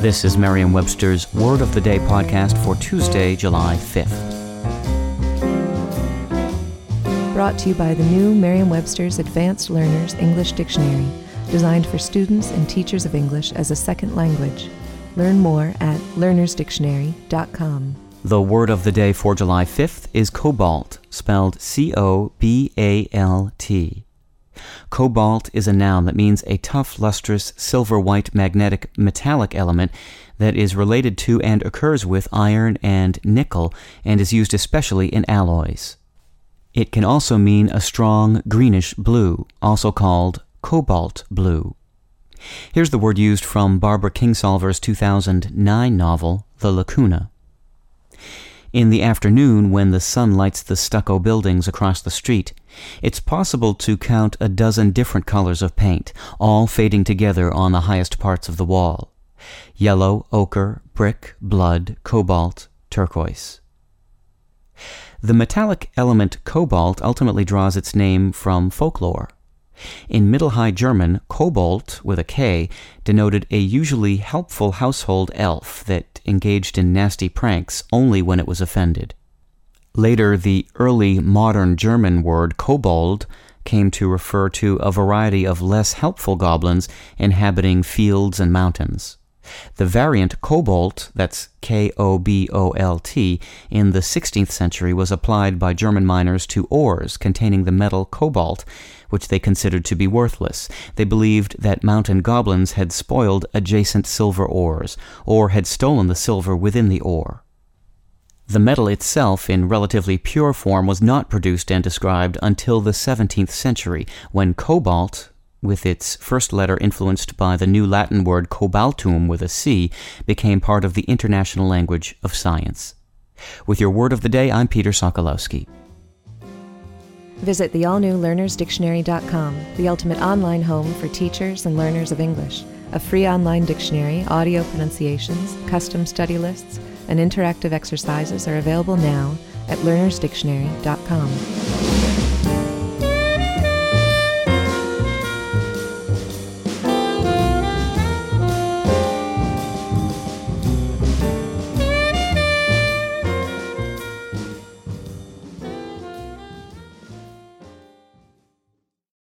This is Merriam-Webster's Word of the Day podcast for Tuesday, July 5th. Brought to you by the new Merriam-Webster's Advanced Learners English Dictionary, designed for students and teachers of English as a second language. Learn more at learnersdictionary.com. The word of the day for July 5th is cobalt, spelled C O B A L T. Cobalt is a noun that means a tough, lustrous, silver white magnetic metallic element that is related to and occurs with iron and nickel and is used especially in alloys. It can also mean a strong greenish blue, also called cobalt blue. Here's the word used from Barbara Kingsolver's 2009 novel, The Lacuna. In the afternoon, when the sun lights the stucco buildings across the street, it's possible to count a dozen different colors of paint, all fading together on the highest parts of the wall yellow, ochre, brick, blood, cobalt, turquoise. The metallic element cobalt ultimately draws its name from folklore. In Middle High German, kobolt, with a K, denoted a usually helpful household elf that engaged in nasty pranks only when it was offended. Later, the early modern German word kobold came to refer to a variety of less helpful goblins inhabiting fields and mountains. The variant kobolt, that's K O B O L T, in the 16th century was applied by German miners to ores containing the metal cobalt, which they considered to be worthless. They believed that mountain goblins had spoiled adjacent silver ores, or had stolen the silver within the ore. The metal itself, in relatively pure form, was not produced and described until the 17th century, when cobalt, with its first letter influenced by the new Latin word cobaltum with a C, became part of the international language of science. With your word of the day, I'm Peter Sokolowski. Visit the all new learnersdictionary.com, the ultimate online home for teachers and learners of English. A free online dictionary, audio pronunciations, custom study lists, and interactive exercises are available now at learnersdictionary.com.